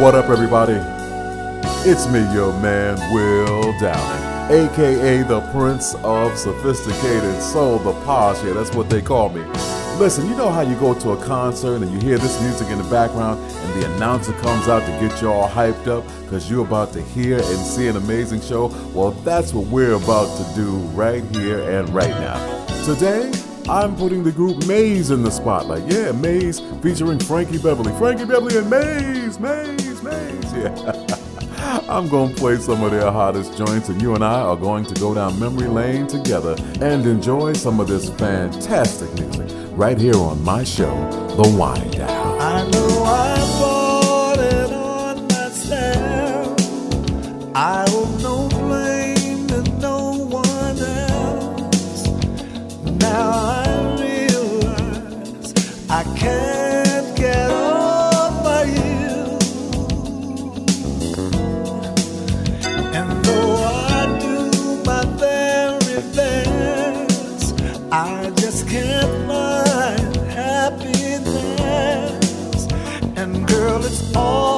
What up, everybody? It's me, your man, Will Downing, aka the Prince of Sophisticated Soul, the Posh. Yeah, that's what they call me. Listen, you know how you go to a concert and you hear this music in the background and the announcer comes out to get you all hyped up because you're about to hear and see an amazing show? Well, that's what we're about to do right here and right now. Today, I'm putting the group Maze in the spotlight. Yeah, Maze featuring Frankie Beverly. Frankie Beverly and Maze, Maze, Maze. Yeah. I'm going to play some of their hottest joints, and you and I are going to go down memory lane together and enjoy some of this fantastic music right here on my show, The Wind Down. I know I bought it on myself. I owe all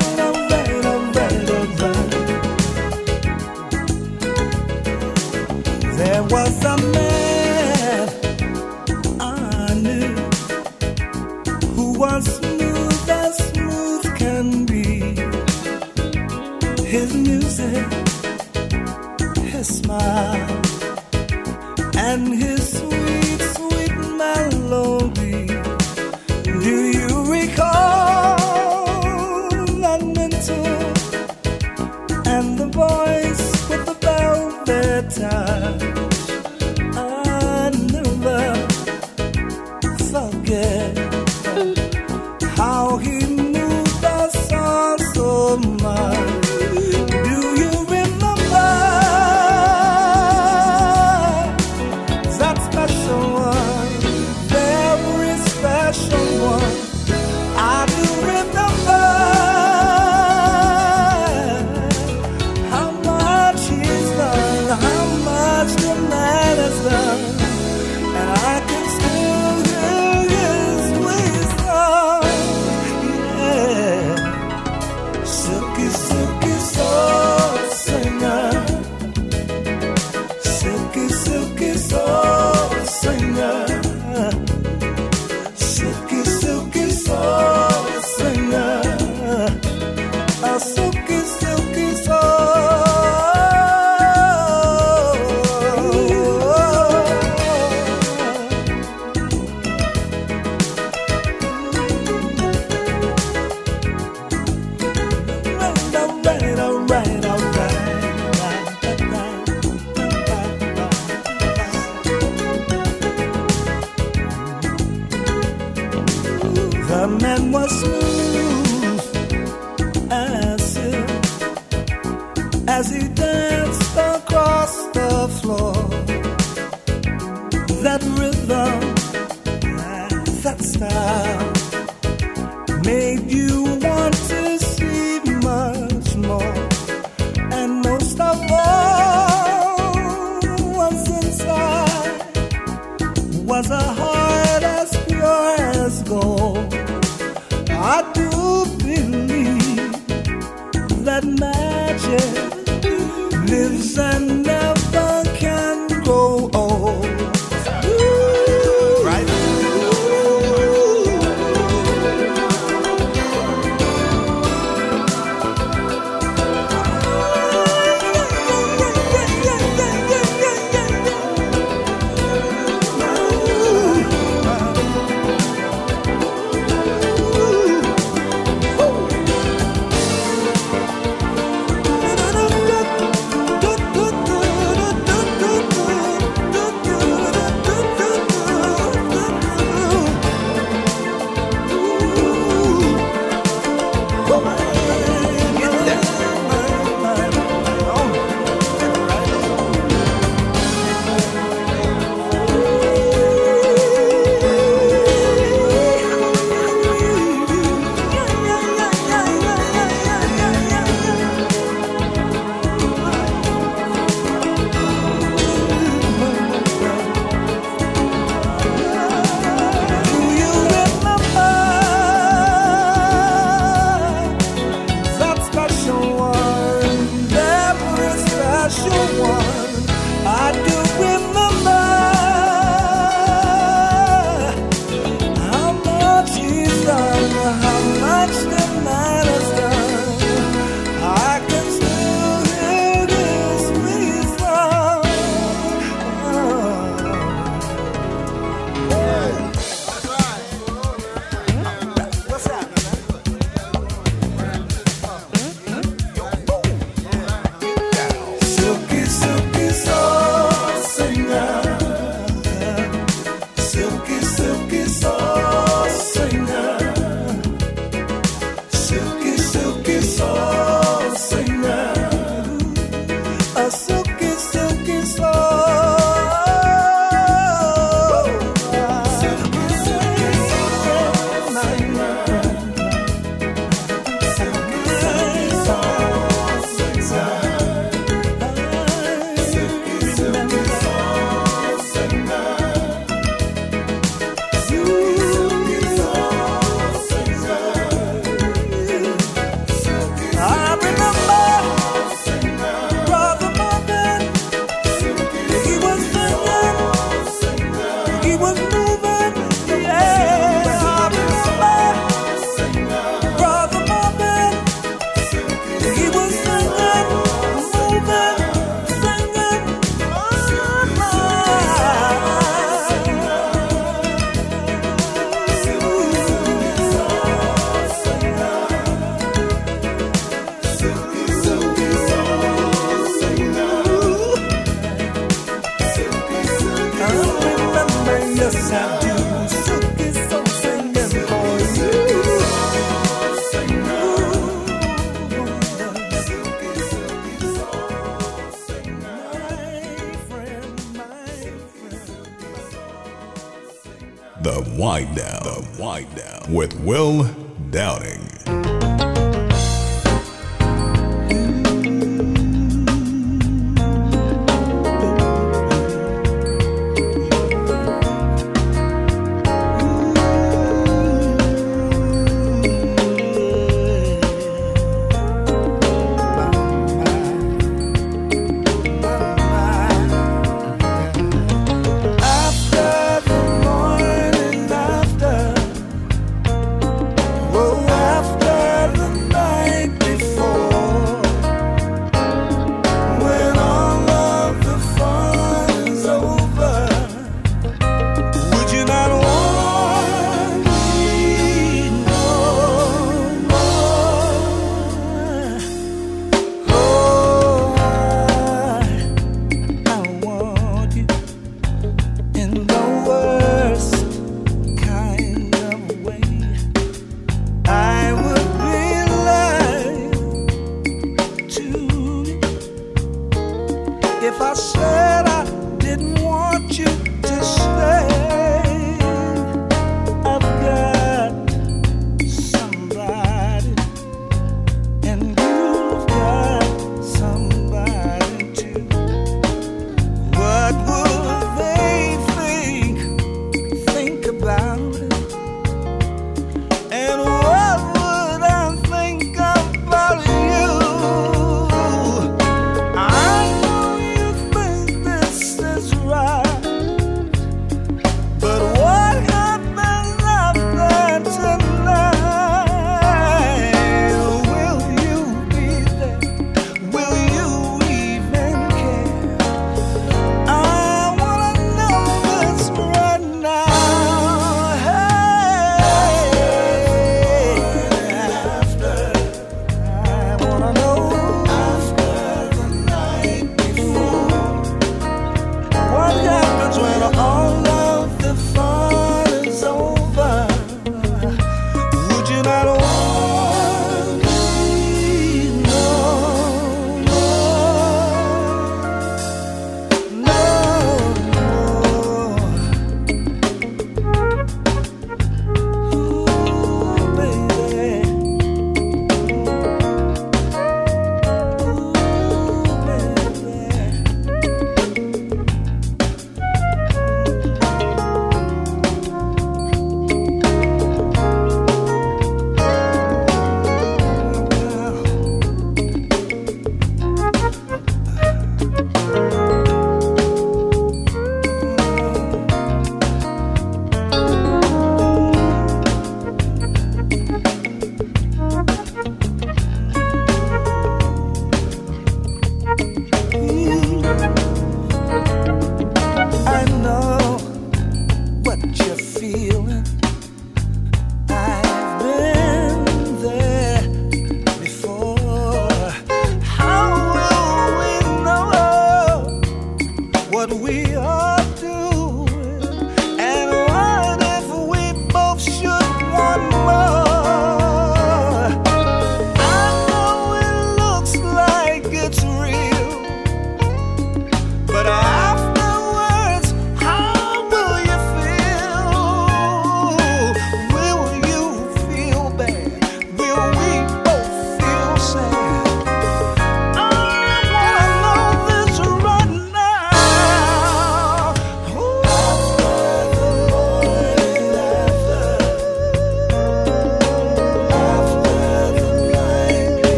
Bye. and was smooth. Wind Wind Down with Will Downing.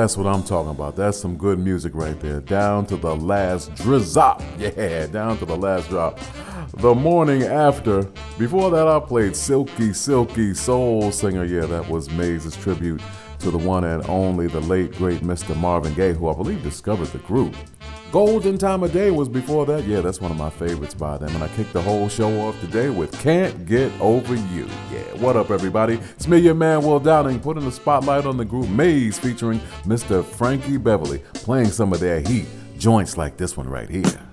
That's what I'm talking about. That's some good music right there. Down to the last drizzop. Yeah, down to the last drop. The morning after. Before that, I played Silky Silky Soul Singer. Yeah, that was Maze's tribute to the one and only, the late, great Mr. Marvin Gaye, who I believe discovered the group. Golden Time of Day was before that. Yeah, that's one of my favorites by them. And I kicked the whole show off today with Can't Get Over You. Yeah, what up, everybody? It's me, your man, Will Downing, putting the spotlight on the group Maze featuring Mr. Frankie Beverly, playing some of their heat joints like this one right here.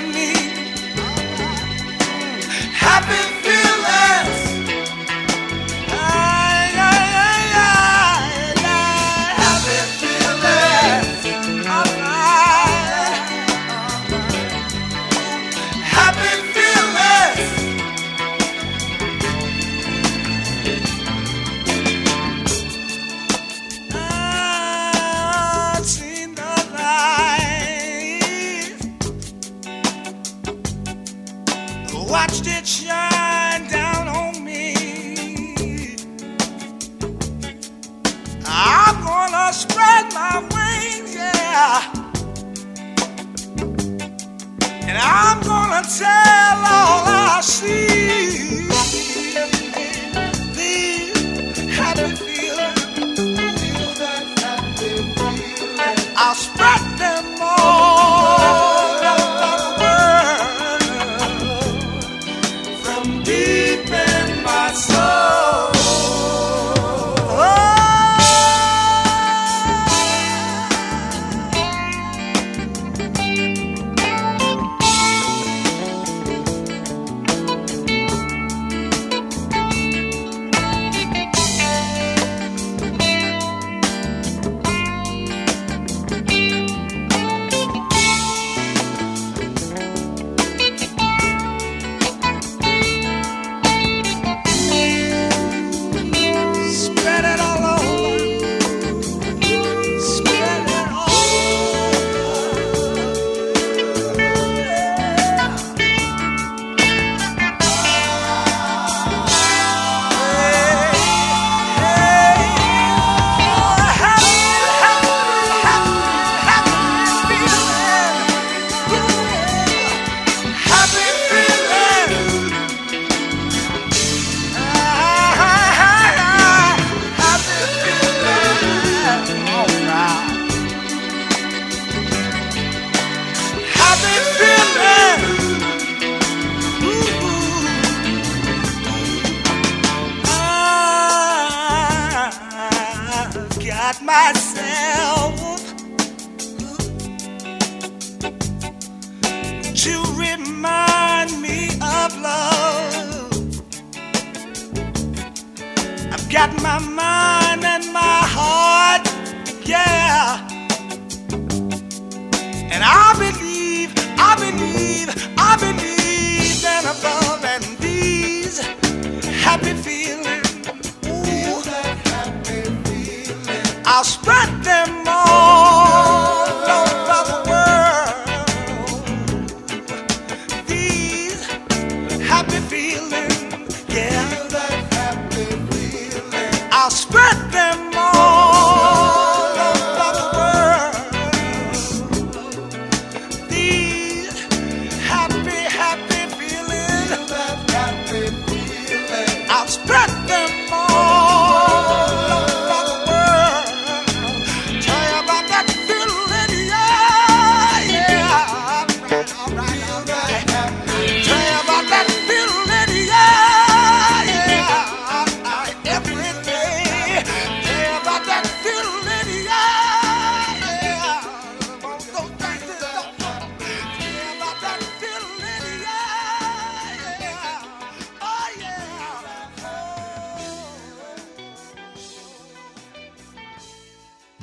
Mean? Happy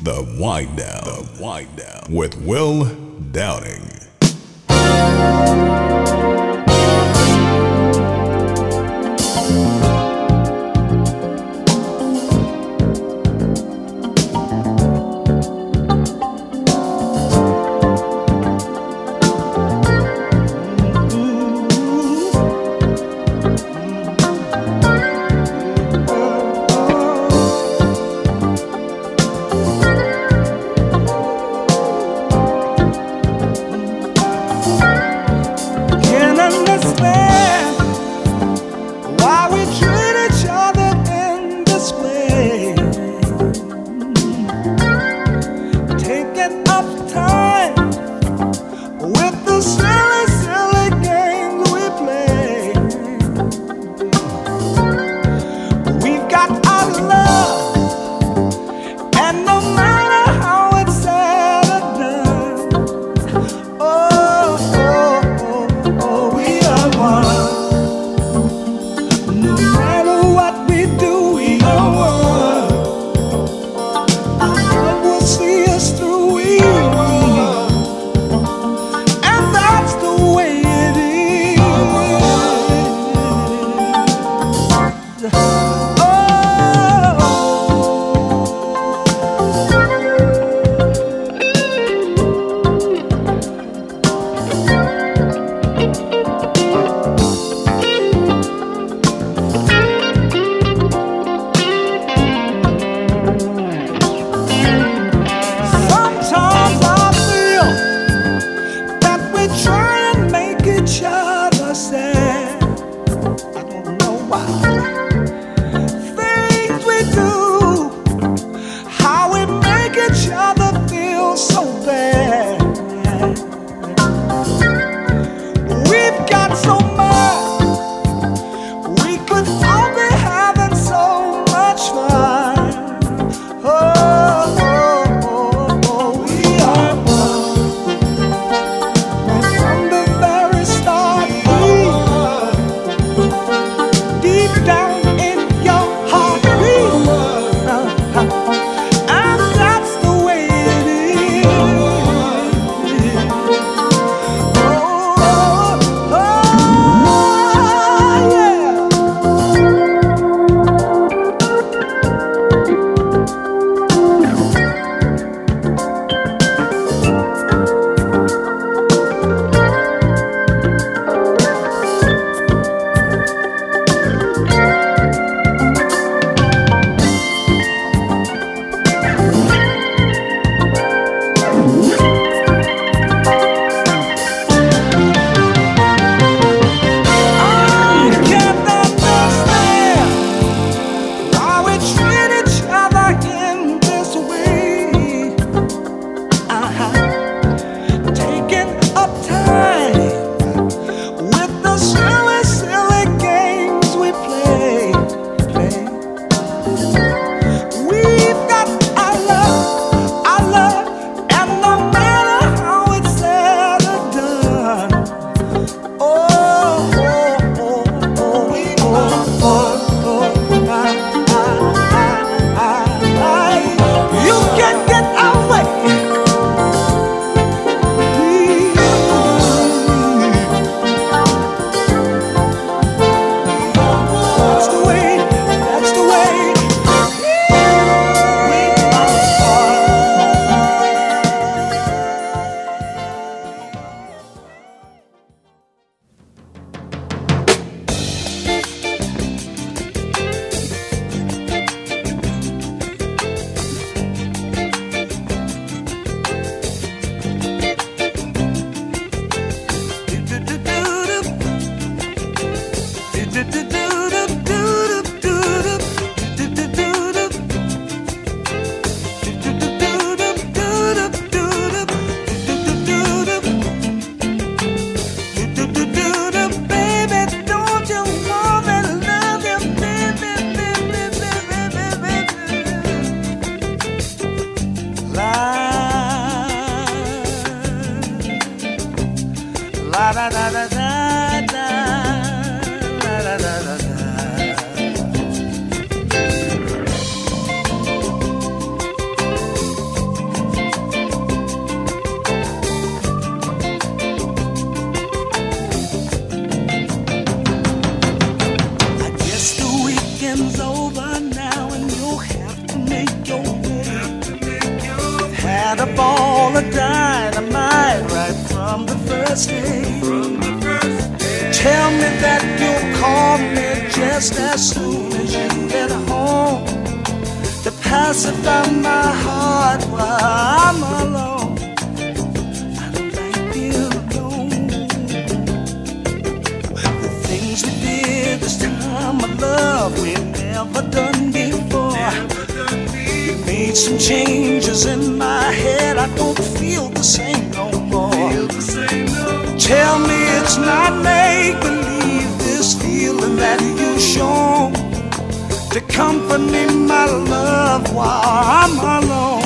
The Wind Down. The Wind Down. With Will Downing. Oh. To pacify my heart while I'm alone. I don't like being alone. The things we did this time of love we never done before. You made some changes in my head. I don't feel the same no more. Tell me it's not make believe this feeling that you show me, my love, while I'm alone.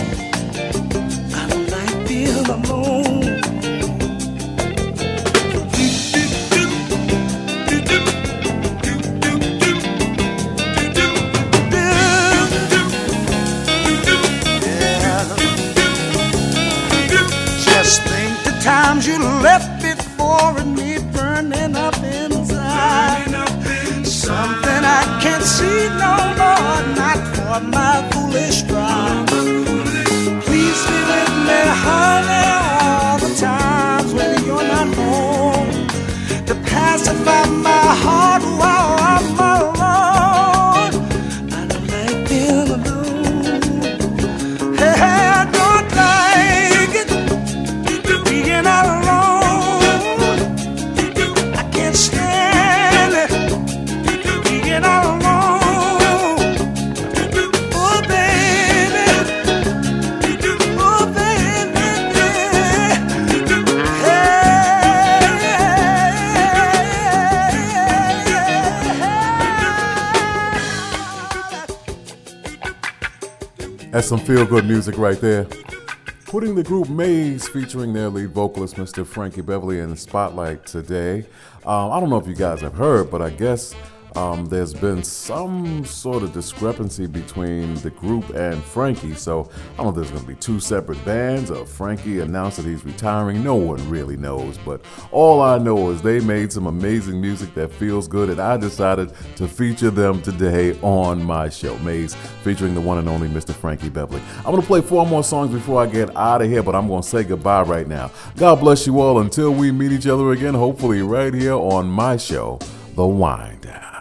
Some feel good music right there. Putting the group Maze featuring their lead vocalist, Mr. Frankie Beverly, in the spotlight today. Um, I don't know if you guys have heard, but I guess um, there's been some sort of discrepancy between the group and Frankie. So I don't know if there's going to be two separate bands or Frankie announced that he's retiring. No one really knows. But all I know is they made some amazing music that feels good, and I decided to feature them today on my show, Maze, featuring the one and only Mr. Frankie Beverly. I'm going to play four more songs before I get out of here, but I'm going to say goodbye right now. God bless you all until we meet each other again, hopefully right here on my show, The Wind Down.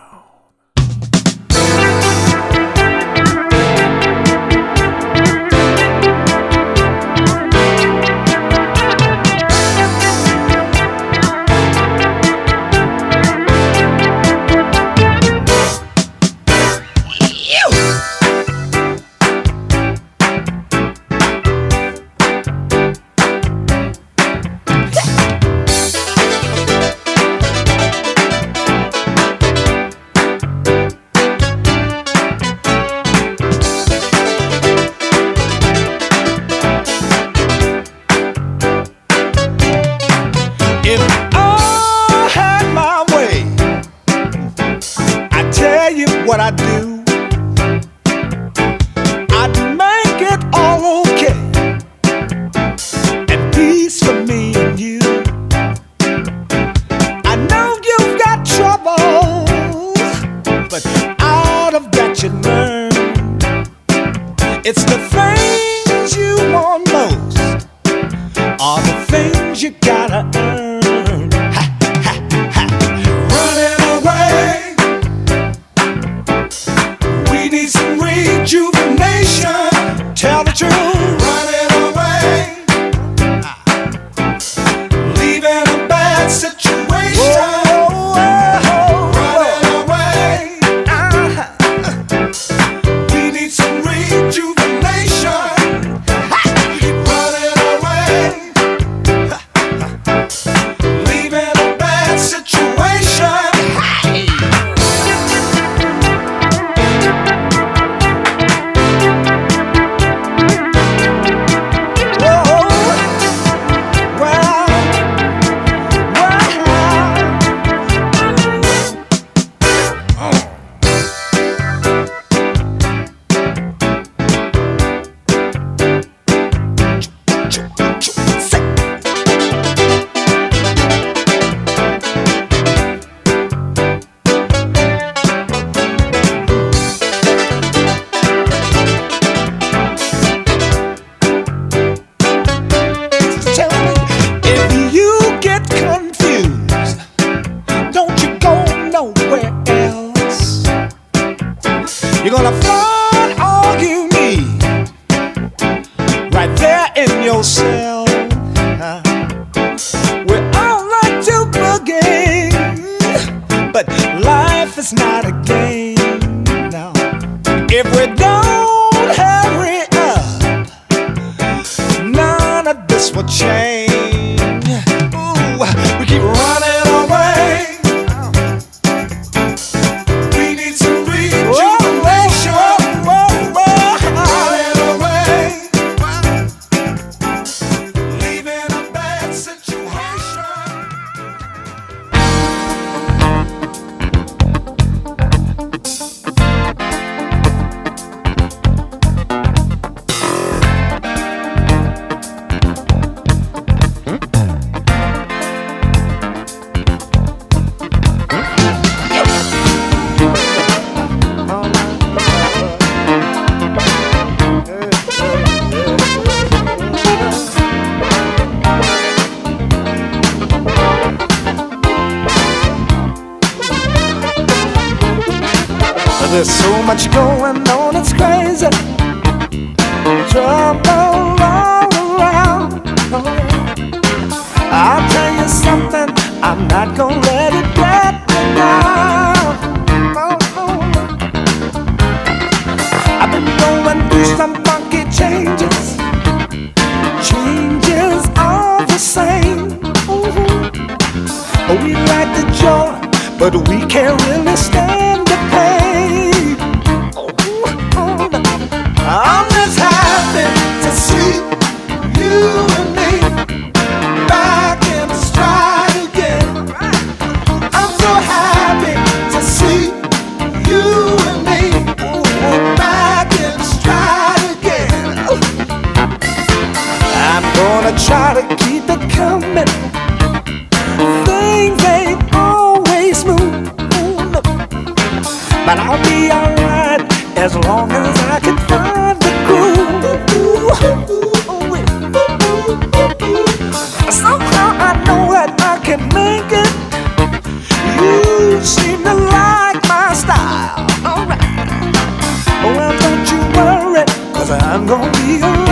Gonna be around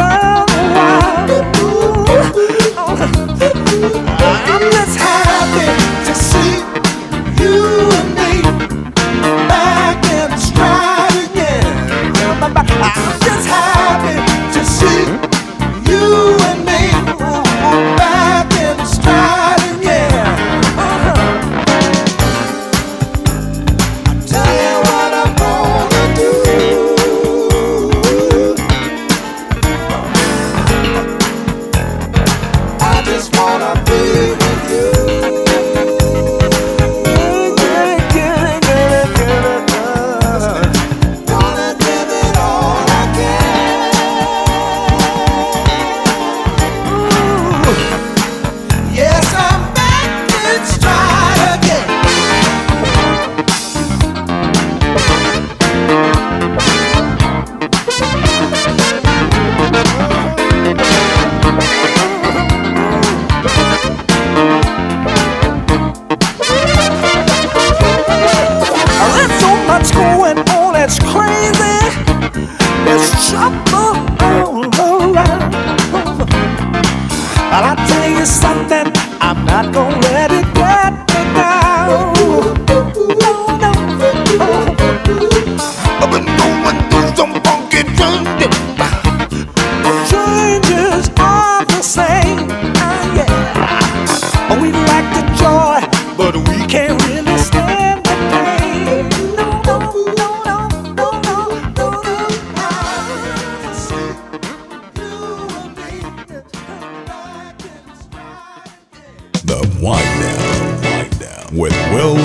with Will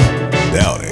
Downing.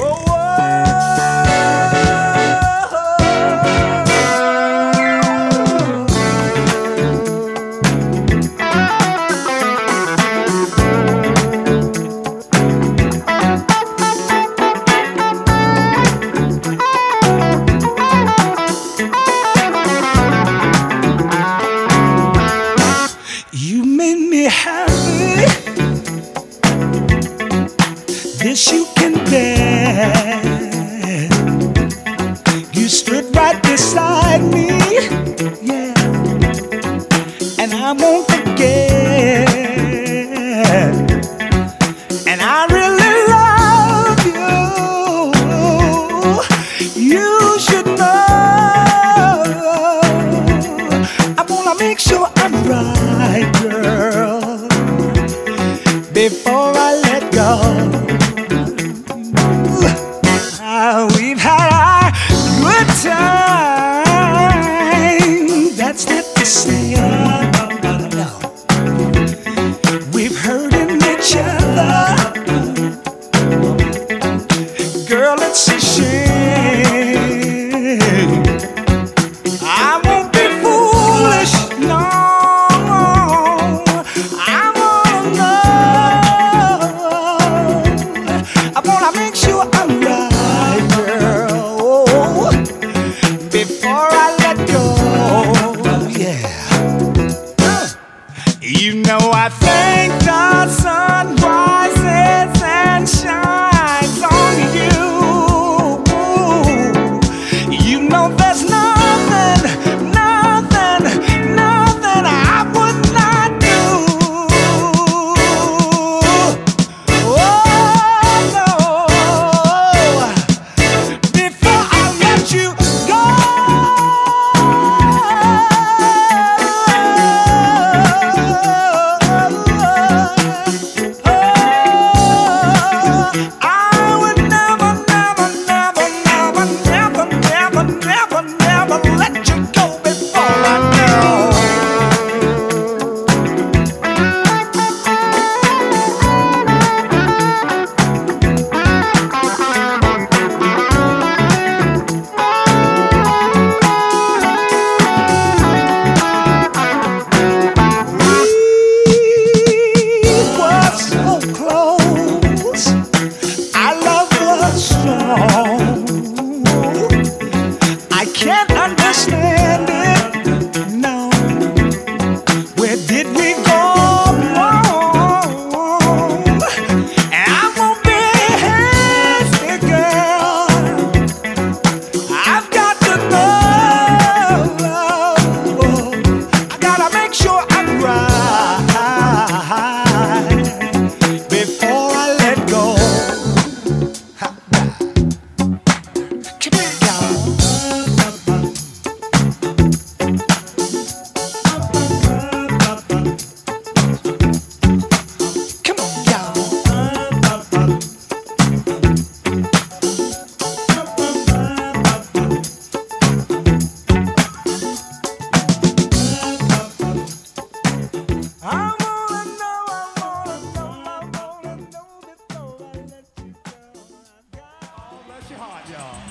Y'all.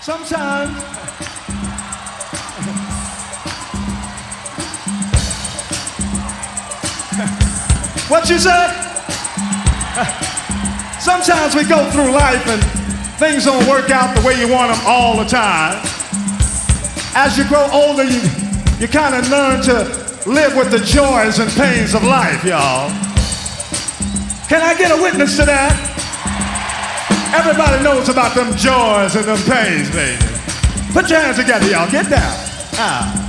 Sometimes. what you say? Sometimes we go through life and things don't work out the way you want them all the time. As you grow older, you, you kind of learn to live with the joys and pains of life, y'all. Can I get a witness to that? Everybody knows about them joys and them pains, baby. Put your hands together, y'all. Get down. Ah.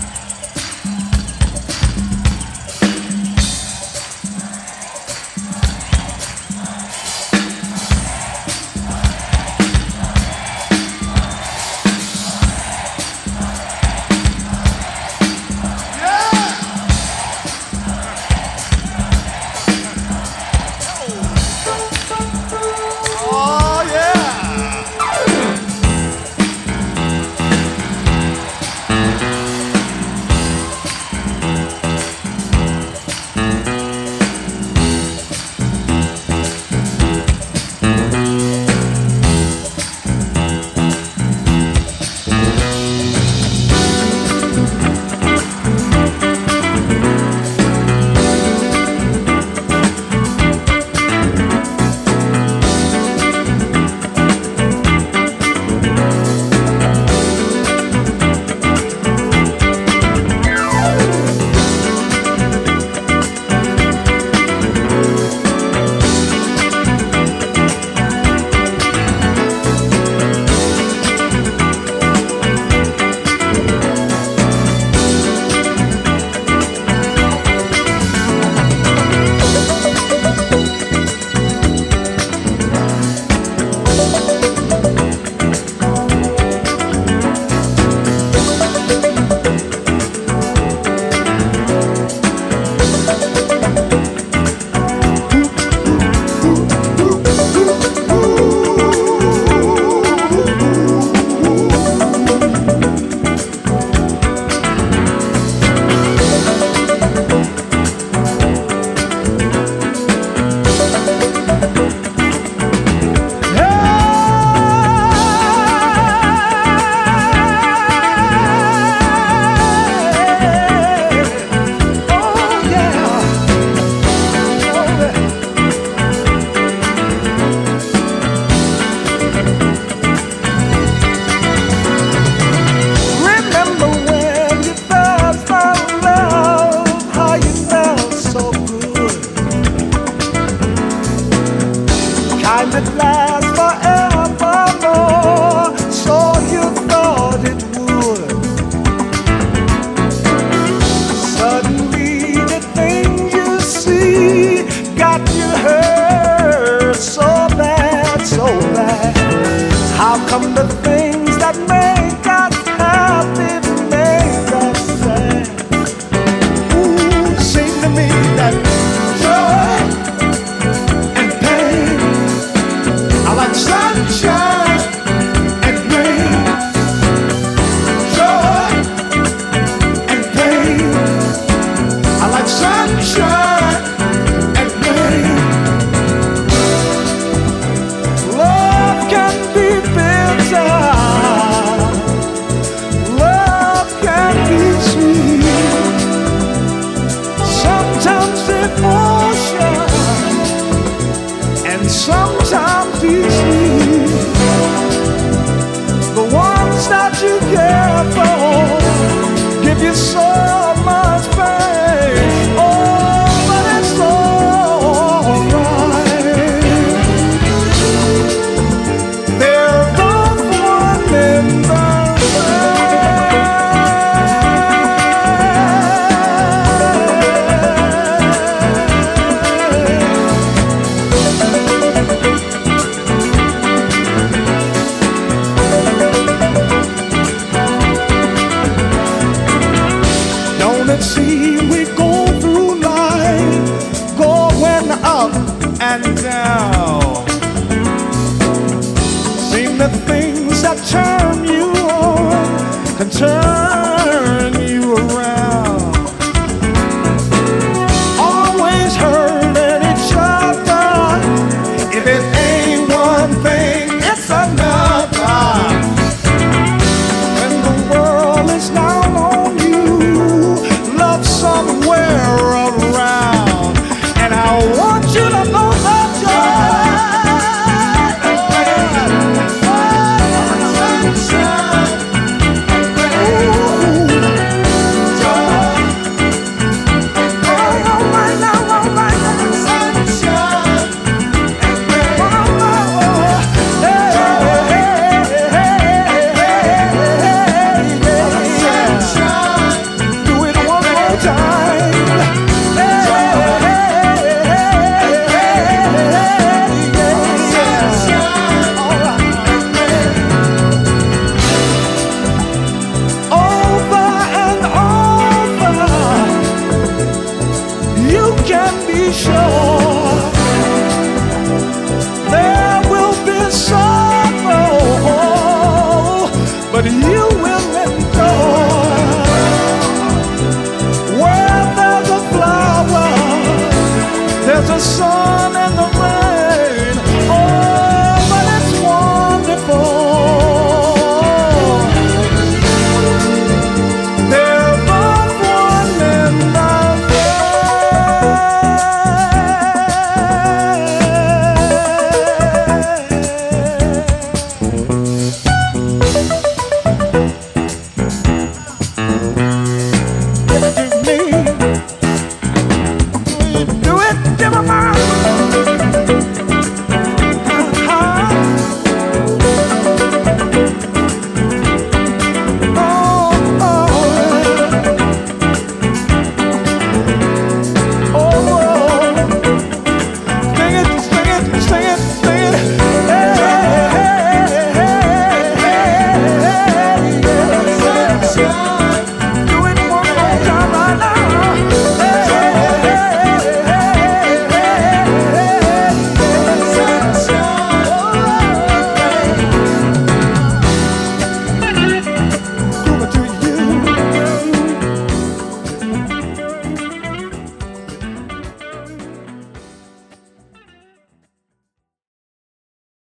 You so